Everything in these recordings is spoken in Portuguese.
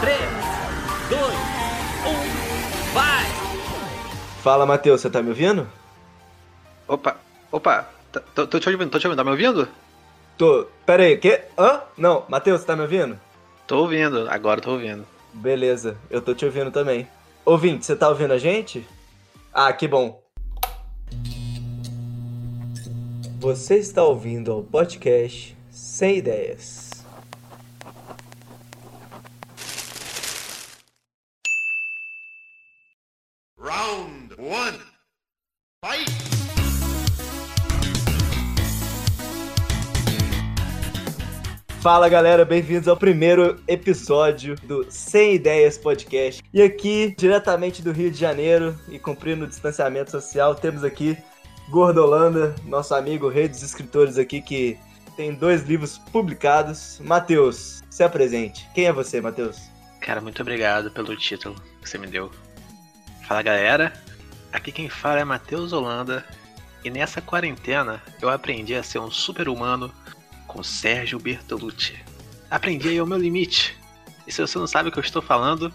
3, 2, 1, vai! Fala, Matheus, você tá me ouvindo? Opa, opa, tô, tô, te ouvindo, tô te ouvindo, tá me ouvindo? Tô. Pera aí, que? Hã? Não, Matheus, você tá me ouvindo? Tô ouvindo, agora tô ouvindo. Beleza, eu tô te ouvindo também. Ouvinte, você tá ouvindo a gente? Ah, que bom. Você está ouvindo ao podcast Sem Ideias. Fala galera, bem-vindos ao primeiro episódio do Sem Ideias Podcast. E aqui, diretamente do Rio de Janeiro e cumprindo o distanciamento social, temos aqui Gordolanda, nosso amigo rei dos escritores aqui que tem dois livros publicados. Matheus, se apresente. Quem é você, Matheus? Cara, muito obrigado pelo título que você me deu. Fala galera, aqui quem fala é Matheus Holanda e nessa quarentena eu aprendi a ser um super-humano com Sérgio Bertolucci. Aprendi aí o meu limite. E se você não sabe o que eu estou falando,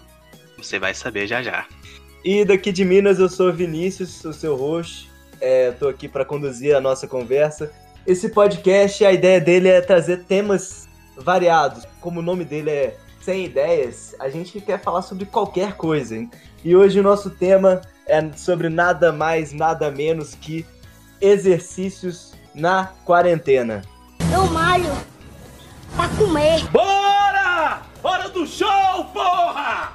você vai saber já já. E daqui de Minas eu sou Vinícius, o seu host. É, tô aqui para conduzir a nossa conversa. Esse podcast, a ideia dele é trazer temas variados. Como o nome dele é Sem Ideias, a gente quer falar sobre qualquer coisa. Hein? E hoje o nosso tema é sobre nada mais, nada menos que exercícios na quarentena. Eu malho pra comer. Bora! Hora do show, porra!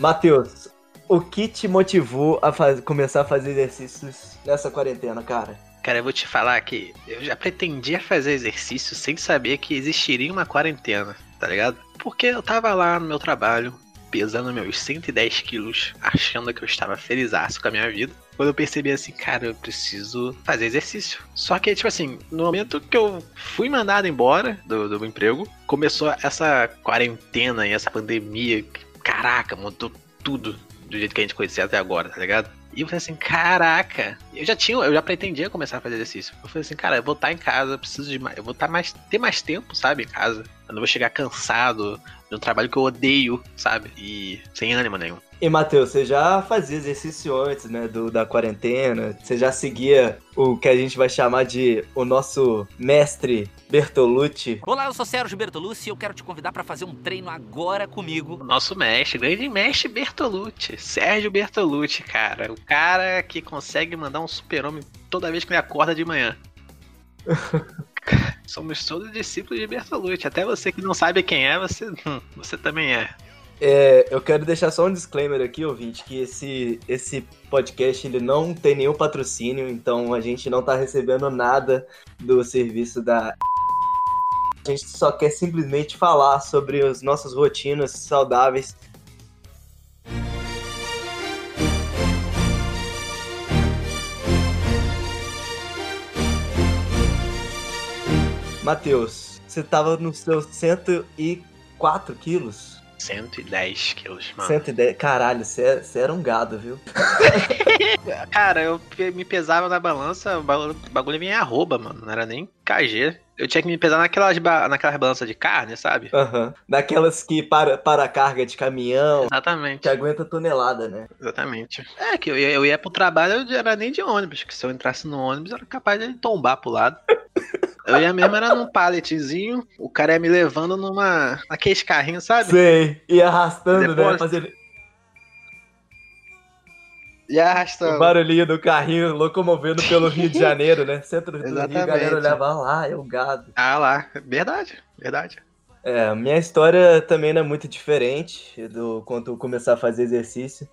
Matheus, o que te motivou a faz- começar a fazer exercícios nessa quarentena, cara? Cara, eu vou te falar que eu já pretendia fazer exercício sem saber que existiria uma quarentena, tá ligado? Porque eu tava lá no meu trabalho, pesando meus 110 quilos, achando que eu estava felizaço com a minha vida. Quando eu percebi assim, cara, eu preciso fazer exercício. Só que, tipo assim, no momento que eu fui mandado embora do, do emprego, começou essa quarentena e essa pandemia. Caraca, mudou tudo do jeito que a gente conhecia até agora, tá ligado? E eu falei assim, caraca, eu já tinha, eu já pretendia começar a fazer exercício. Eu falei assim, cara, eu vou estar em casa, preciso de mais, eu vou estar mais, ter mais tempo, sabe, em casa. Eu não vou chegar cansado de um trabalho que eu odeio, sabe? E sem ânimo nenhum. E Matheus, você já fazia exercício antes, né, do, da quarentena? Você já seguia o que a gente vai chamar de o nosso mestre Bertolucci? Olá, eu sou Sérgio Bertolucci e eu quero te convidar para fazer um treino agora comigo. O nosso mestre, grande mestre Bertolucci, Sérgio Bertolucci, cara. O cara que consegue mandar um super-homem toda vez que ele acorda de manhã. Somos todos discípulos de Bertolucci. Até você que não sabe quem é, você, hum, você também é. É, eu quero deixar só um disclaimer aqui, ouvinte, que esse, esse podcast ele não tem nenhum patrocínio, então a gente não tá recebendo nada do serviço da. A gente só quer simplesmente falar sobre as nossas rotinas saudáveis. Matheus, você tava nos seus 104 quilos? 110 quilos, mano. 110. Caralho, você é- você era um gado, viu? Cara, eu me pesava na balança, o bagulho, vinha arroba, mano. Não era nem KG. Eu tinha que me pesar naquelas, naquelas balanças de carne, sabe? Aham. Daquelas que para, para a carga de caminhão, Exatamente. que aguenta tonelada, né? Exatamente. É, que eu ia, eu ia pro trabalho, eu era nem de ônibus, que se eu entrasse no ônibus, eu era capaz de tombar pro lado. Eu ia mesmo, era num palletzinho, o cara ia me levando numa. naqueles carrinhos, sabe? Sei. E arrastando, né? Depois- Fazendo E arrastando. o barulhinho do carrinho locomovendo pelo Rio de Janeiro, né? Centro do Rio, a galera olhava lá, é o gado. Ah lá, verdade, verdade. É, minha história também não é muito diferente do quanto eu começar a fazer exercício.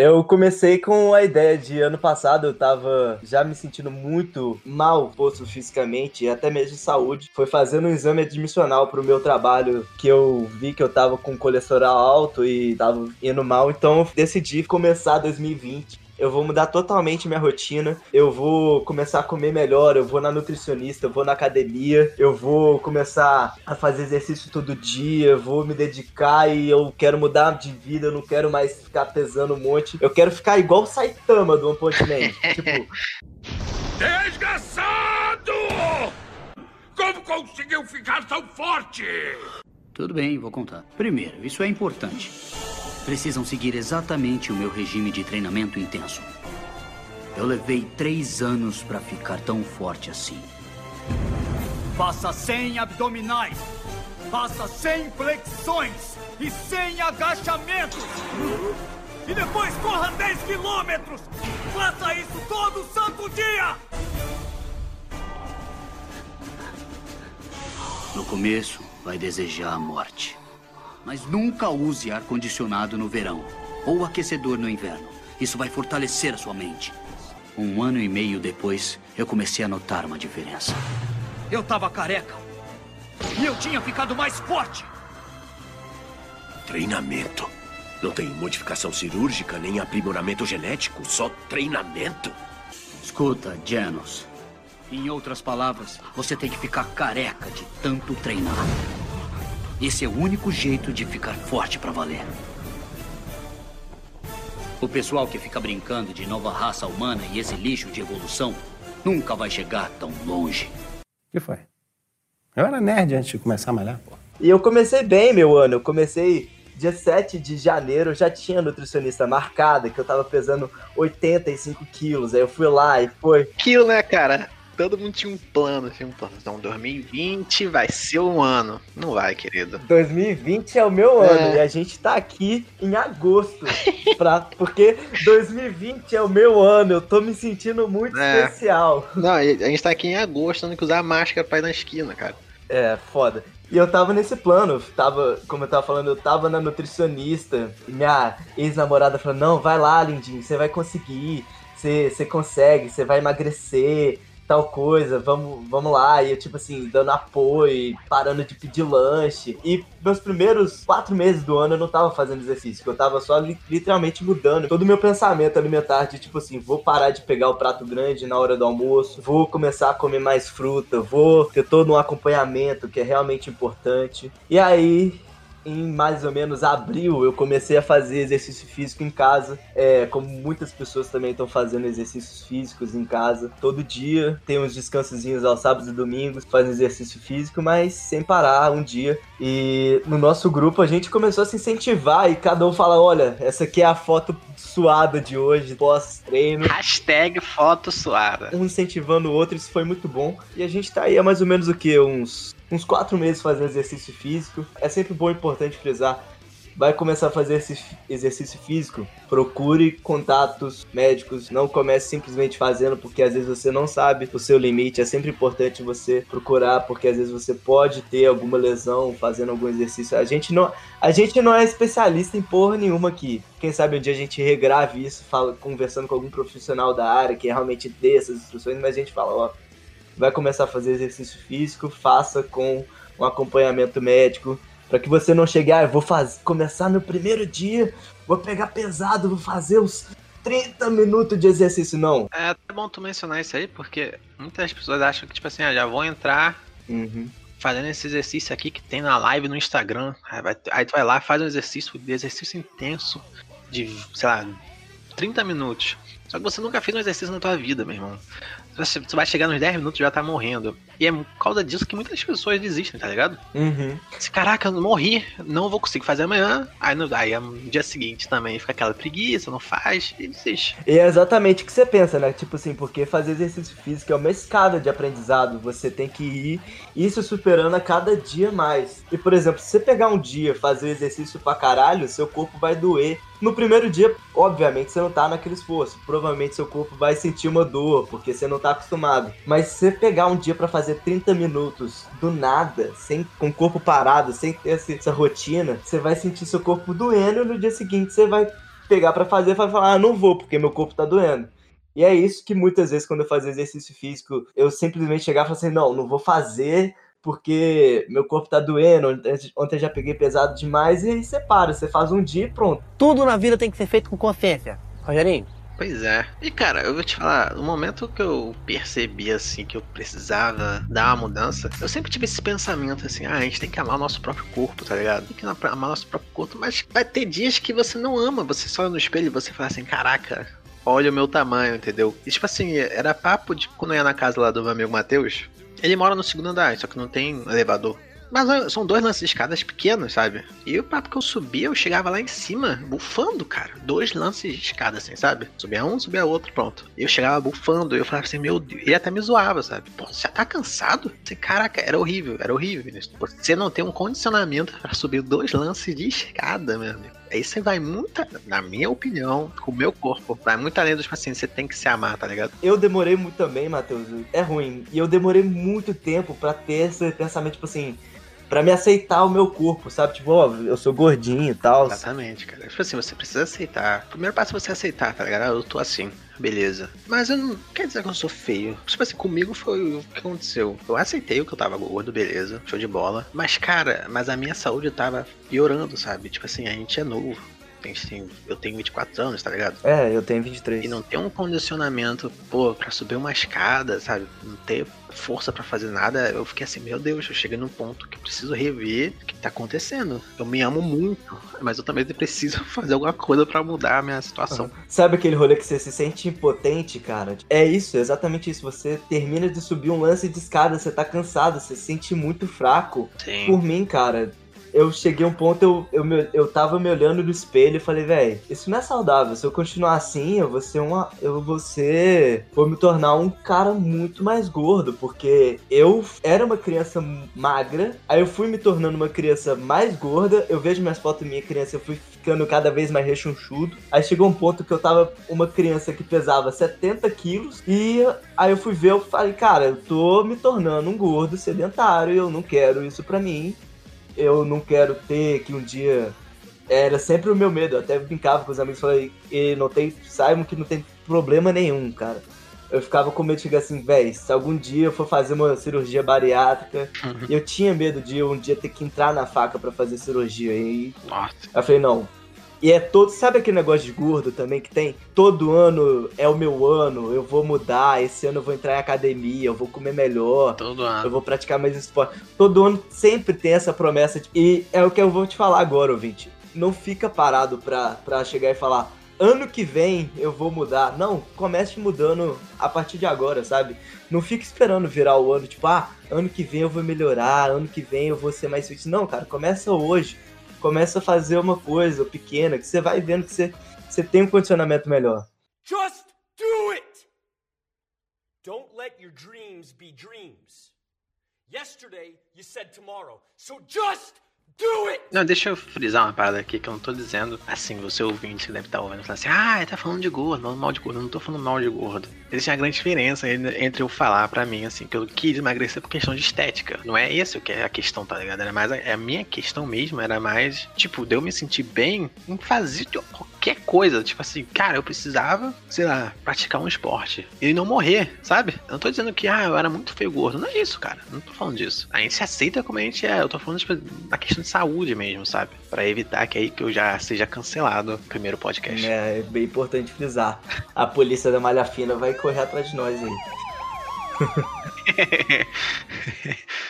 Eu comecei com a ideia de ano passado eu tava já me sentindo muito mal posto fisicamente e até mesmo de saúde. Foi fazendo um exame admissional pro meu trabalho que eu vi que eu tava com colesterol alto e tava indo mal, então eu decidi começar 2020 Eu vou mudar totalmente minha rotina. Eu vou começar a comer melhor. Eu vou na nutricionista, eu vou na academia. Eu vou começar a fazer exercício todo dia. Eu vou me dedicar e eu quero mudar de vida. Eu não quero mais ficar pesando um monte. Eu quero ficar igual o Saitama do One Punch Man. tipo, Desgraçado! Como conseguiu ficar tão forte? Tudo bem, vou contar. Primeiro, isso é importante. Precisam seguir exatamente o meu regime de treinamento intenso. Eu levei três anos para ficar tão forte assim. Faça 100 abdominais, faça 100 flexões e 100 agachamentos. E depois corra 10 quilômetros. Faça isso todo santo dia. No começo, vai desejar a morte. Mas nunca use ar-condicionado no verão ou aquecedor no inverno. Isso vai fortalecer a sua mente. Um ano e meio depois, eu comecei a notar uma diferença. Eu tava careca. E eu tinha ficado mais forte. Treinamento. Não tem modificação cirúrgica nem aprimoramento genético, só treinamento. Escuta, Janos. Em outras palavras, você tem que ficar careca de tanto treinar. Esse é o único jeito de ficar forte pra valer. O pessoal que fica brincando de nova raça humana e esse lixo de evolução nunca vai chegar tão longe. O que foi? Eu era nerd antes de começar a malhar, pô. E eu comecei bem, meu ano. Eu comecei dia 7 de janeiro, eu já tinha nutricionista marcada, que eu tava pesando 85 quilos. Aí eu fui lá e foi. Aquilo, né, cara? Todo mundo tinha um plano, tinha um plano. Então, 2020 vai ser um ano. Não vai, querido. 2020 é o meu É. ano e a gente tá aqui em agosto. pra, porque 2020 é o meu ano, eu tô me sentindo muito É. especial. Não, a gente tá aqui em agosto, tendo que usar máscara pra ir na esquina, cara. É, foda. E eu tava nesse plano, tava, como eu tava falando, eu tava na nutricionista. E minha ex-namorada falou: Não, vai lá, lindinho, você vai conseguir, você consegue, você vai emagrecer, tal coisa, vamos, vamos lá. E eu, tipo assim, dando apoio, parando de pedir lanche. E meus primeiros quatro meses do ano eu não tava fazendo exercício, eu tava só li- literalmente mudando todo o meu pensamento alimentar de tipo assim, vou parar de pegar o prato grande na hora do almoço, vou começar a comer mais fruta, vou ter todo um acompanhamento que é realmente importante. E aí, em mais ou menos abril, eu comecei a fazer exercício físico em casa. É, como muitas pessoas também estão fazendo exercícios físicos em casa. Todo dia tem uns descansozinhos aos sábados e domingos, fazem exercício físico, mas sem parar um dia. E no nosso grupo a gente começou a se incentivar e cada um fala: olha, essa aqui é a foto suada de hoje, pós-treino Hashtag foto suada. um incentivando o outro, isso foi muito bom. E a gente tá aí há mais ou menos o que? Uns, uns quatro meses fazendo exercício físico. É sempre bom e importante frisar. Vai começar a fazer esse exercício físico, procure contatos médicos, não comece simplesmente fazendo porque às vezes você não sabe o seu limite. É sempre importante você procurar porque às vezes você pode ter alguma lesão fazendo algum exercício. A gente não, a gente não é especialista em porra nenhuma aqui. Quem sabe um dia a gente regrave isso, fala, conversando com algum profissional da área que realmente dê essas instruções, mas a gente fala, ó, vai começar a fazer exercício físico, faça com um acompanhamento médico, para que você não chegue, ah, eu vou fazer, começar meu primeiro dia, vou pegar pesado, vou fazer uns 30 minutos de exercício, não. É até bom tu mencionar isso aí, porque muitas pessoas acham que, tipo assim, ah, já vou entrar Uhum. fazendo esse exercício aqui que tem na live no Instagram. Aí, vai- aí tu vai lá, faz um exercício, de exercício intenso de, sei lá, 30 minutos. Só que você nunca fez um exercício na tua vida, meu irmão. Você você vai chegar nos 10 minutos e já tá morrendo. E é por causa disso que muitas pessoas desistem, tá ligado? Uhum. Se, caraca, eu não morri, não vou conseguir fazer amanhã. Aí no, aí no dia seguinte também fica aquela preguiça, não faz e desiste. E é exatamente o que você pensa, né? Tipo assim, porque fazer exercício físico é uma escada de aprendizado. Você tem que ir isso superando a cada dia mais. E, por exemplo, se você pegar um dia fazer exercício pra caralho, seu corpo vai doer. No primeiro dia, obviamente, você não tá naquele esforço. Provavelmente seu corpo vai sentir uma dor, porque você não tá acostumado. Mas se você pegar um dia pra fazer 30 minutos do nada, sem, com o corpo parado, sem ter essa, essa rotina, você vai sentir seu corpo doendo e no dia seguinte você vai pegar pra fazer e vai falar, ah, não vou, porque meu corpo tá doendo. E é isso que muitas vezes, quando eu fazia exercício físico, eu simplesmente chegava e falava assim, não, não vou fazer porque meu corpo tá doendo, ontem já peguei pesado demais, e aí você para, você faz um dia e pronto. Tudo na vida tem que ser feito com consciência. Rogerinho, Pois é. E cara, eu vou te falar, no momento que eu percebi assim que eu precisava dar uma mudança, eu sempre tive esse pensamento assim, ah, a gente tem que amar o nosso próprio corpo, tá ligado? Tem que amar o nosso próprio corpo, mas vai ter dias que você não ama, você só olha no espelho e você fala assim, caraca, olha o meu tamanho, entendeu? E tipo assim, era papo de quando eu ia na casa lá do meu amigo Matheus, ele mora no segundo andar, só que não tem elevador. Mas são dois lances de escadas pequenos, sabe? E o papo que eu subia, eu chegava lá em cima, bufando, cara. Dois lances de escada, assim, sabe? Subia um, subia outro, pronto. Eu chegava bufando, eu falava assim, meu Deus. Ele até me zoava, sabe? Pô, você já tá cansado? Você, caraca, era horrível, era horrível. Você não tem um condicionamento para subir dois lances de escada, meu amigo. Aí vai muito, na minha opinião, com o meu corpo, vai muito além dos pacientes, você tem que se amar, tá ligado? Eu demorei muito também, Matheus. É ruim. E eu demorei muito tempo para ter esse pensamento, tipo assim, para me aceitar o meu corpo, sabe? Tipo, ó, eu sou gordinho e tal. Exatamente, cara. Tipo assim, você precisa aceitar. Primeiro passo é você aceitar, tá ligado? Ah, eu tô assim, beleza. Mas eu não quer dizer que eu sou feio. Tipo assim, comigo foi o que aconteceu. Eu aceitei o que eu tava gordo, beleza, show de bola. Mas, cara, mas a minha saúde tava piorando, sabe? Tipo assim, a gente é novo. Tem, eu tenho 24 anos, tá ligado? É, eu tenho 23. E não ter um condicionamento, pô, pra subir uma escada, sabe? Não ter força para fazer nada, eu fiquei assim, meu Deus, eu cheguei num ponto que eu preciso rever o que tá acontecendo. Eu me amo muito, mas eu também preciso fazer alguma coisa para mudar a minha situação. Uhum. Sabe aquele rolê que você se sente impotente, cara? É isso, é exatamente isso. Você termina de subir um lance de escada, você tá cansado, você se sente muito fraco. Sim. Por mim, cara, eu cheguei a um ponto, eu, eu, me, eu tava me olhando no espelho e falei, velho, isso não é saudável. Se eu continuar assim, eu vou ser uma. Eu vou ser. Vou me tornar um cara muito mais gordo. Porque eu era uma criança magra, aí eu fui me tornando uma criança mais gorda. Eu vejo minhas fotos minha criança, eu fui ficando cada vez mais rechonchudo. Aí chegou um ponto que eu tava uma criança que pesava 70 quilos. E aí eu fui ver, eu falei, cara, eu tô me tornando um gordo sedentário. Eu não quero isso pra mim eu não quero ter que um dia. Era sempre o meu medo. Eu até brincava com os amigos, falei, e não tem. Saibam que não tem problema nenhum, cara. Eu ficava com medo de chegar assim, velho, se algum dia eu for fazer uma cirurgia bariátrica, uhum. eu tinha medo de um dia ter que entrar na faca para fazer cirurgia. E Nossa. eu falei, não, e é todo. Sabe aquele negócio de gordo também que tem? Todo ano é o meu ano, eu vou mudar, esse ano eu vou entrar em academia, eu vou comer melhor. Todo ano. Eu vou praticar mais esporte. Todo ano sempre tem essa promessa. De... E é o que eu vou te falar agora, ouvinte. Não fica parado pra, pra chegar e falar. Ano que vem eu vou mudar. Não, comece mudando a partir de agora, sabe? Não fica esperando virar o ano, tipo, ah, ano que vem eu vou melhorar, ano que vem eu vou ser mais fit. Não, cara, começa hoje começa a fazer uma coisa pequena que você vai vendo que você, você tem um condicionamento melhor. Just do it! Don't let your dreams be dreams. Yesterday you said tomorrow. So just não, deixa eu frisar uma parada aqui que eu não tô dizendo. Assim, você ouvinte deve estar tá ouvindo falar assim: ah, tá falando de gordo, falando mal de gordo. Eu não tô falando mal de gordo. Existe uma grande diferença entre eu falar pra mim, assim, que eu quis emagrecer por questão de estética. Não é isso que é a questão, tá ligado? Era mais. A, a minha questão mesmo era mais, tipo, de eu me sentir bem em fazer qualquer coisa. Tipo assim, cara, eu precisava, sei lá, praticar um esporte e não morrer, sabe? Eu não tô dizendo que, ah, eu era muito feio gordo. Não é isso, cara. Não tô falando disso. A gente se aceita como a gente é. Eu tô falando, tipo, na questão de saúde mesmo, sabe? Para evitar que aí que eu já seja cancelado no primeiro podcast. É, é bem importante frisar. A polícia da Malha Fina vai correr atrás de nós aí.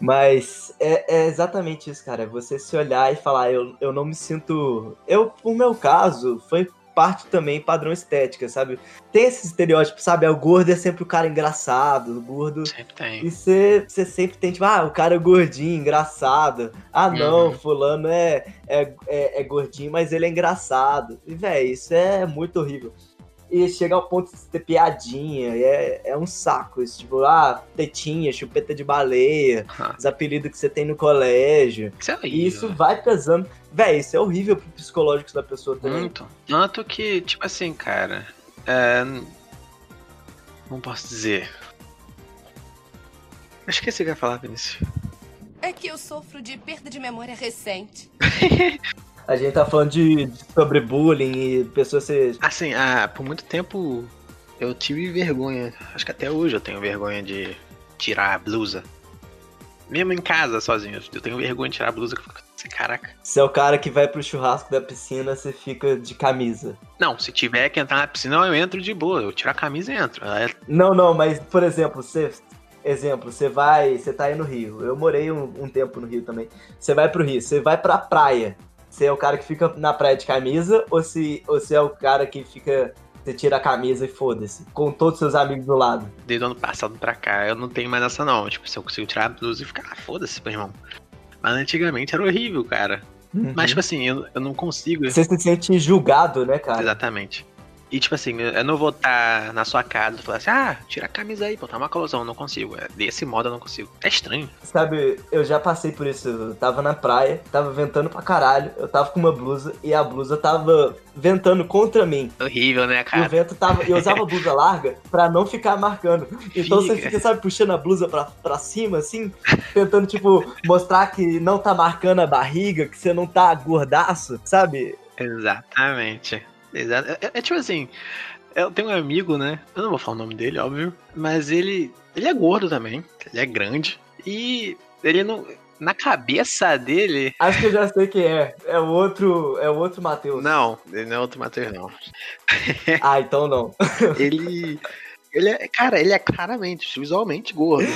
Mas é, é, exatamente isso, cara. É você se olhar e falar, eu, eu não me sinto. Eu, por meu caso, foi parte também padrão estética, sabe? Tem esse estereótipo, sabe? O gordo é sempre o cara engraçado, o gordo. Sempre tem. E você sempre tem, tipo, ah, o cara é gordinho, engraçado. Ah, não, uhum. fulano é, é, é, é, gordinho, mas ele é engraçado. E, velho, isso é muito horrível e chega ao ponto de ter piadinha. é, é um saco isso. Tipo, ah, tetinha, chupeta de baleia, ah. os apelidos que você tem no colégio. Isso é horrível. E isso vai pesando. Véi, isso é horrível pro psicológico da pessoa também. Muito. Tanto que, tipo assim, cara. É... Não posso dizer. Eu esqueci o que ia falar, Vinícius. É que eu sofro de perda de memória recente. A gente tá falando de, de sobre bullying e pessoas se. Assim, ah, por muito tempo eu tive vergonha. Acho que até hoje eu tenho vergonha de tirar a blusa. Mesmo em casa, sozinho. Eu tenho vergonha de tirar a blusa. Caraca. Você é o cara que vai pro churrasco da piscina, você fica de camisa. Não, se tiver que entrar na piscina, eu entro de boa. Eu tiro a camisa e entro. É, Não, não, mas, por exemplo, você. Exemplo, você vai. Você tá aí no Rio. Eu morei um, um tempo no Rio também. Você vai pro Rio, você vai pra praia. Você é o cara que fica na praia de camisa ou se ou você é o cara que fica. Você tira a camisa e foda-se. Com todos os seus amigos do lado. desde o ano passado pra cá, eu não tenho mais essa não. Tipo, se eu consigo tirar a blusa e ficar, ah, foda-se, meu irmão. Mas antigamente era horrível, cara. Mas, tipo assim, eu, eu não consigo. Você se sente julgado, né, cara? Exatamente. E, tipo assim, eu não vou estar na sua casa e falar assim, ah, tira a camisa aí, pô, tá uma colusão. Eu não consigo. É, Desse modo eu não consigo. É estranho. Sabe, eu já passei por isso. Eu tava na praia, tava ventando pra caralho. Eu tava com uma blusa e a blusa tava ventando contra mim. Horrível, né, E o cara? vento tava. Eu usava a blusa larga pra não ficar marcando. Então você Fica. fica, sabe, puxando a blusa pra, pra cima, assim, tentando, tipo, mostrar que não tá marcando a barriga, que você não tá gordaço, sabe? Exatamente. Exato. É, é tipo assim, eu tenho um amigo, né? Eu não vou falar o nome dele, óbvio. Mas ele. Ele é gordo também. Ele é grande. E ele não. Na cabeça dele. Acho que eu já sei quem é. É o outro. É o outro Matheus. Não, ele não é outro Matheus, não. Ah, então não. Ele. Ele é, cara, ele é claramente, visualmente gordo.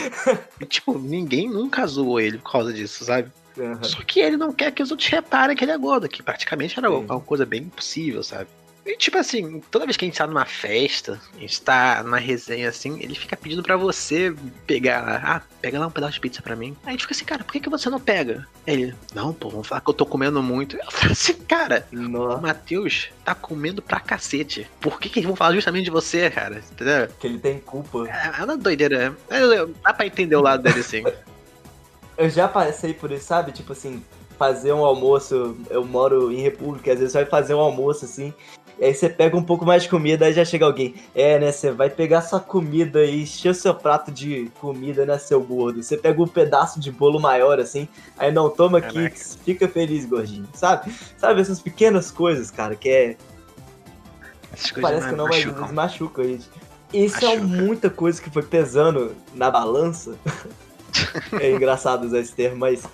E, tipo, ninguém nunca zoou ele por causa disso, sabe? Aham. Só que ele não quer que os outros reparem que ele é gordo, que praticamente era Sim. uma coisa bem impossível, sabe? E tipo assim, toda vez que a gente tá numa festa, a gente tá numa resenha assim, ele fica pedindo pra você pegar lá, ah, pega lá um pedaço de pizza pra mim. Aí a gente fica assim, cara, por que, que você não pega? Ele, não, pô, vamos falar que eu tô comendo muito. Eu falo assim, cara, o Nossa, Matheus tá comendo pra cacete. Por que, que eles vão falar justamente de você, cara? Entendeu? que ele tem culpa. É uma doideira. É, Dá pra entender o lado dele assim. Eu já passei por isso, sabe? Tipo assim, fazer um almoço. Eu moro em República, às vezes vai fazer um almoço assim. E aí você pega um pouco mais de comida, aí já chega alguém. É, né? Você vai pegar sua comida e encher o seu prato de comida, né, seu gordo? Você pega um pedaço de bolo maior, assim. Aí não, toma aqui, Caraca. fica feliz, gordinho. Sabe? Sabe essas pequenas coisas, cara, que é. Essas coisas Parece que não, mas machucam. eles machucam a gente. Isso é Machuca. muita coisa que foi pesando na balança. é engraçado usar esse termo, mas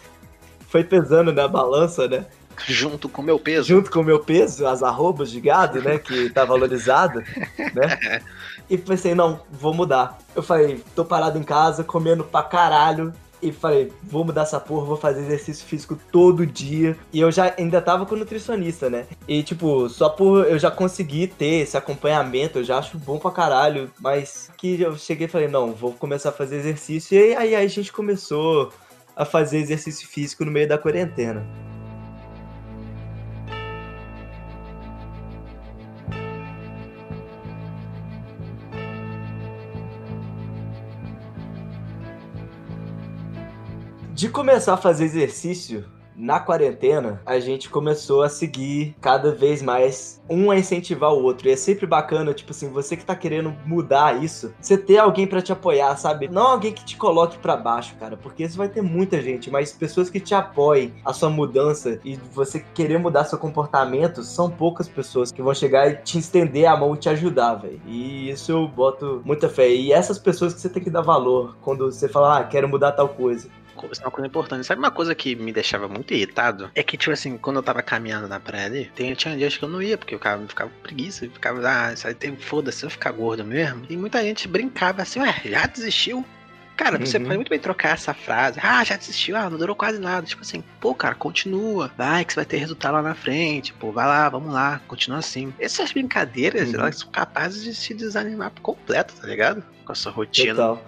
foi pesando na balança, né? Junto com o meu peso. Junto com o meu peso, as arrobas de gado, né? Que tá valorizado, né? E pensei, não, vou mudar. Eu falei, tô parado em casa, comendo pra caralho. E falei, vou mudar essa porra, vou fazer exercício físico todo dia. E eu já ainda tava com nutricionista, né? E tipo, só por eu já conseguir ter esse acompanhamento, eu já acho bom pra caralho. Mas que eu cheguei e falei, não, vou começar a fazer exercício. E aí, aí a gente começou a fazer exercício físico no meio da quarentena. De começar a fazer exercício na quarentena, a gente começou a seguir cada vez mais um a incentivar o outro. E é sempre bacana, tipo assim, você que tá querendo mudar isso, você ter alguém pra te apoiar, sabe? Não alguém que te coloque pra baixo, cara, porque isso vai ter muita gente, mas pessoas que te apoiem a sua mudança e você querer mudar seu comportamento, são poucas pessoas que vão chegar e te estender a mão e te ajudar, velho. E isso eu boto muita fé. E essas pessoas que você tem que dar valor quando você fala, ah, quero mudar tal coisa. Isso é uma coisa importante. Sabe uma coisa que me deixava muito irritado? É que, tipo assim, quando eu tava caminhando na praia ali, tem, tinha dias que eu não ia, porque eu ficava, ficava com preguiça, eu ficava, ah, isso aí tem, foda-se, eu ficar gordo mesmo. E muita gente brincava assim, ué, já desistiu? Cara, você Uhum. pode muito bem trocar essa frase. Ah, já desistiu, ah, não durou quase nada. Tipo assim, pô, cara, continua. Vai, que você vai ter resultado lá na frente. Pô, vai lá, vamos lá, continua assim. Essas brincadeiras, Uhum. elas são capazes de se desanimar por completo, tá ligado? Com a sua rotina. Total.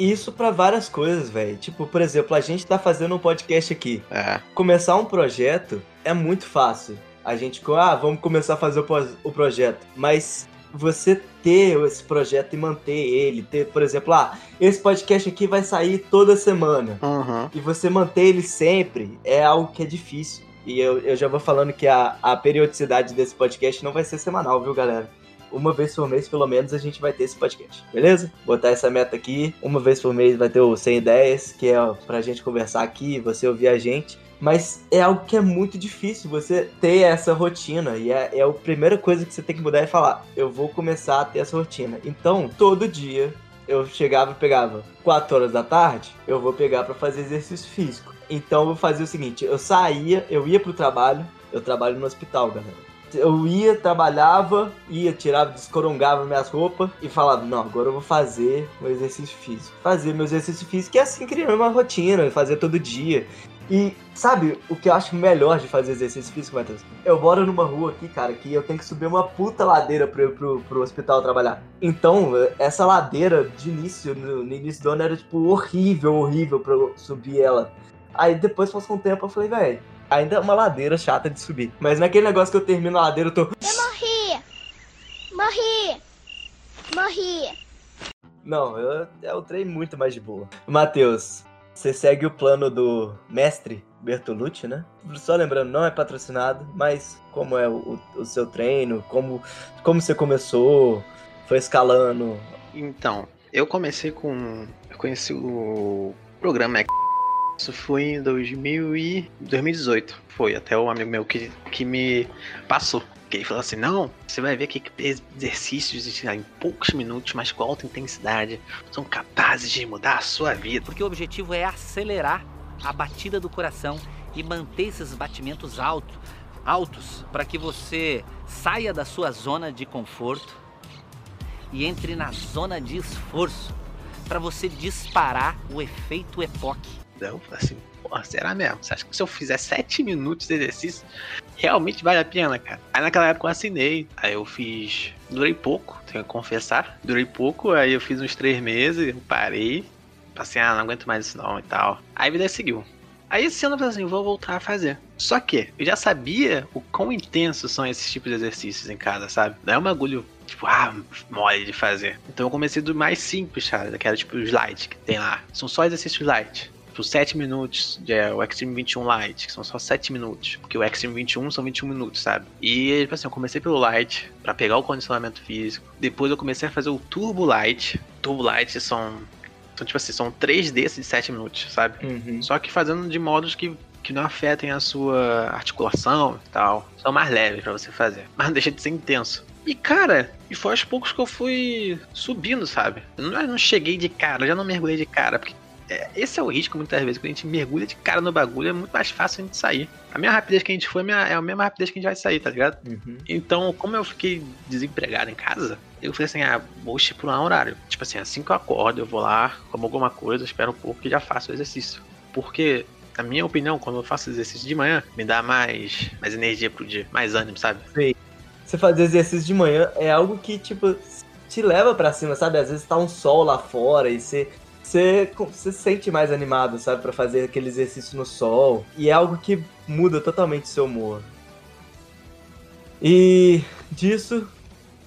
Isso pra várias coisas, velho. Tipo, por exemplo, a gente tá fazendo um podcast aqui. É. Começar um projeto é muito fácil. A gente, ah, vamos começar a fazer o projeto. Mas você ter esse projeto e manter ele, ter, por exemplo, ah, esse podcast aqui vai sair toda semana. Uhum. E você manter ele sempre é algo que é difícil. E eu, eu já vou falando que a, a periodicidade desse podcast não vai ser semanal, viu, galera? Uma vez por mês, pelo menos, a gente vai ter esse podcast, beleza? Botar essa meta aqui. Uma vez por mês vai ter o 100 ideias, que é pra gente conversar aqui, você ouvir a gente. Mas é algo que é muito difícil você ter essa rotina. E é, é a primeira coisa que você tem que mudar é falar: eu vou começar a ter essa rotina. Então, todo dia eu chegava e pegava 4 horas da tarde, eu vou pegar pra fazer exercício físico. Então eu fazia o seguinte, eu saía, eu ia pro trabalho, eu trabalho no hospital, galera. Eu ia, trabalhava, ia, tirava, descorongava minhas roupas e falava, não, agora eu vou fazer o exercício físico. Fazer meu exercício físico, que é assim criando uma rotina, fazer todo dia. E sabe o que eu acho melhor de fazer exercício físico, Matheus? Eu moro numa rua aqui, cara, que eu tenho que subir uma puta ladeira pra ir pro, pro hospital trabalhar. Então, essa ladeira de início, no, no início do ano, era tipo horrível, horrível pra eu subir ela. Aí depois passou um tempo, eu falei, velho, ainda é uma ladeira chata de subir. Mas naquele negócio que eu termino a ladeira, eu tô. Eu morri! Morri! Morri! Não, eu, é o trem muito mais de boa. Matheus, você segue o plano do mestre Bertolucci, né? Só lembrando, não é patrocinado, mas como é o, o seu treino, como, como você começou, foi escalando. Então, eu comecei com. Eu conheci o programa isso foi em 2000 e 2018. Foi até o amigo meu que, que me passou. Que ele falou assim: não, você vai ver que exercícios em poucos minutos, mas com alta intensidade, são capazes de mudar a sua vida. Porque o objetivo é acelerar a batida do coração e manter esses batimentos altos, altos para que você saia da sua zona de conforto e entre na zona de esforço para você disparar o efeito EPOC eu falei assim, porra, será mesmo? Você acha que se eu fizer 7 minutos de exercício, realmente vale a pena, cara? Aí naquela época eu assinei, aí eu fiz. Durei pouco, tenho que confessar. Durei pouco, aí eu fiz uns 3 meses, eu parei. Passei, ah, não aguento mais isso não e tal. Aí a vida seguiu. Aí esse ano eu falei assim, vou voltar a fazer. Só que eu já sabia o quão intensos são esses tipos de exercícios em casa, sabe? Não é um bagulho, tipo, ah, mole de fazer. Então eu comecei do mais simples, cara, que era tipo os light que tem lá. São só exercícios light tipo 7 minutos, de, é, o Extreme 21 Light, que são só 7 minutos. Porque o Extreme 21 são 21 minutos, sabe? E, tipo assim, eu comecei pelo Light, para pegar o condicionamento físico. Depois eu comecei a fazer o Turbo Light. Turbo Light são. São, tipo assim, são 3 desses de 7 minutos, sabe? Uhum. Só que fazendo de modos que que não afetem a sua articulação e tal. São mais leves para você fazer. Mas não deixa de ser intenso. E cara, e foi aos poucos que eu fui subindo, sabe? Eu não, eu não cheguei de cara, eu já não mergulhei de cara, porque esse é o risco muitas vezes, quando a gente mergulha de cara no bagulho, é muito mais fácil a gente sair. A mesma rapidez que a gente foi é a mesma rapidez que a gente vai sair, tá ligado? Uhum. Então, como eu fiquei desempregado em casa, eu falei assim, ah, vou estipular um horário. Tipo assim, assim que eu acordo, eu vou lá, como alguma coisa, espero um pouco e já faço o exercício. Porque, na minha opinião, quando eu faço exercício de manhã, me dá mais, mais energia pro dia, mais ânimo, sabe? Sim. Você fazer exercício de manhã é algo que, tipo, te leva para cima, sabe? Às vezes tá um sol lá fora e você você, se sente mais animado, sabe, para fazer aquele exercício no sol. E é algo que muda totalmente seu humor. E disso,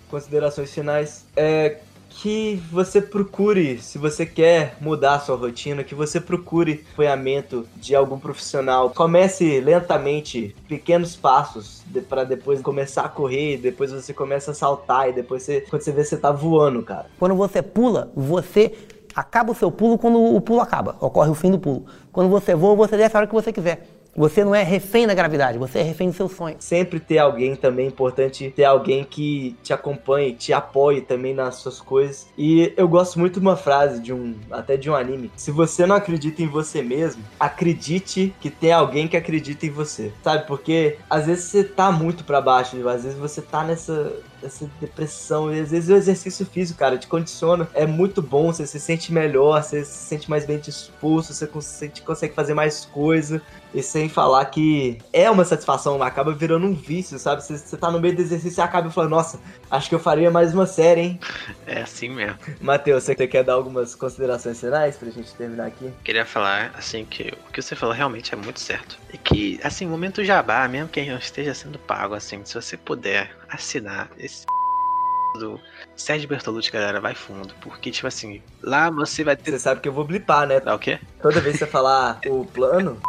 considerações finais, é que você procure, se você quer mudar sua rotina, que você procure apoiamento de algum profissional. Comece lentamente, pequenos passos, de, para depois começar a correr, depois você começa a saltar e depois você, quando você vê você tá voando, cara. Quando você pula, você acaba o seu pulo quando o pulo acaba, ocorre o fim do pulo. Quando você voa, você desce a hora que você quiser. Você não é refém da gravidade, você é refém do seu sonho. Sempre ter alguém também, é importante ter alguém que te acompanhe, te apoie também nas suas coisas. E eu gosto muito de uma frase de um, até de um anime. Se você não acredita em você mesmo, acredite que tem alguém que acredita em você. Sabe? Porque às vezes você tá muito para baixo, às vezes você tá nessa essa depressão. E às vezes o exercício físico, cara, te condiciona. É muito bom, você se sente melhor, você se sente mais bem disposto, você consegue fazer mais coisa. E sem falar que é uma satisfação, acaba virando um vício, sabe? Você, você tá no meio do exercício e acaba falando, nossa, acho que eu faria mais uma série, hein? É assim mesmo. Matheus, você quer dar algumas considerações finais pra gente terminar aqui? Queria falar, assim, que o que você falou realmente é muito certo. E que, assim, momento jabá, mesmo que não esteja sendo pago, assim, se você puder assinar esse do Sérgio Bertolucci, galera, vai fundo. Porque, tipo assim, lá você vai ter. Você sabe que eu vou blipar, né? Dá o quê? Toda vez que você falar o plano,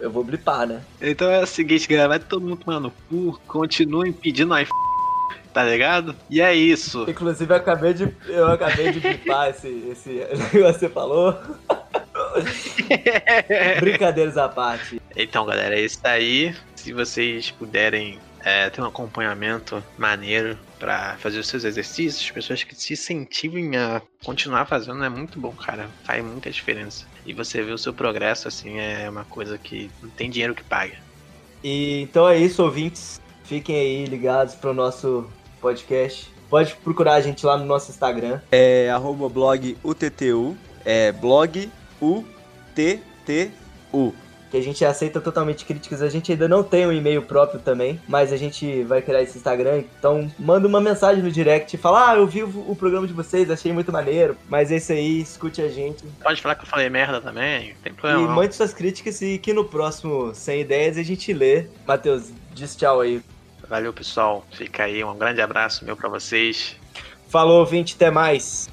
eu vou blipar, né? Então é o seguinte, galera, vai todo mundo tomando cu, continuem pedindo iPhone. Tá ligado? E é isso. Inclusive, eu acabei de, eu acabei de blipar esse, esse negócio que você falou. Brincadeiras à parte. Então, galera, é isso aí. Se vocês puderem é, ter um acompanhamento maneiro para fazer os seus exercícios, pessoas que se incentivem a continuar fazendo é muito bom, cara. Faz muita diferença. E você ver o seu progresso, assim, é uma coisa que não tem dinheiro que paga. E então é isso, ouvintes. Fiquem aí ligados pro nosso podcast. Pode procurar a gente lá no nosso Instagram. É arroba blog UTTU. É blog UTTU. Que a gente aceita totalmente críticas. A gente ainda não tem um e-mail próprio também, mas a gente vai criar esse Instagram. Então manda uma mensagem no direct e fala: Ah, eu vi o programa de vocês, achei muito maneiro. Mas é isso aí, escute a gente. Pode falar que eu falei merda também, tem problema. E não. mande suas críticas e que no próximo 100 ideias a gente lê. Matheus, diz tchau aí. Valeu, pessoal. Fica aí, um grande abraço meu pra vocês. Falou, ouvinte, até mais.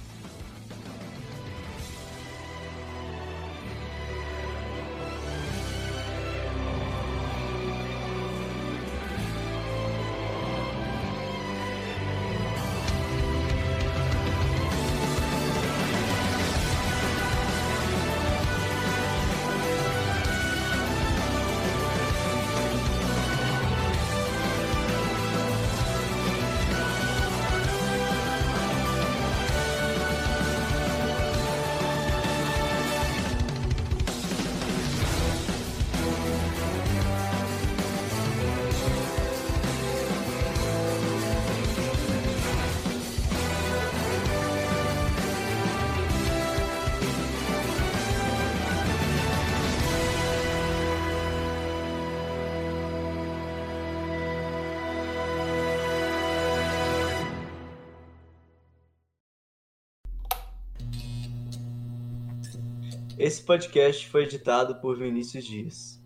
Esse podcast foi editado por Vinícius Dias.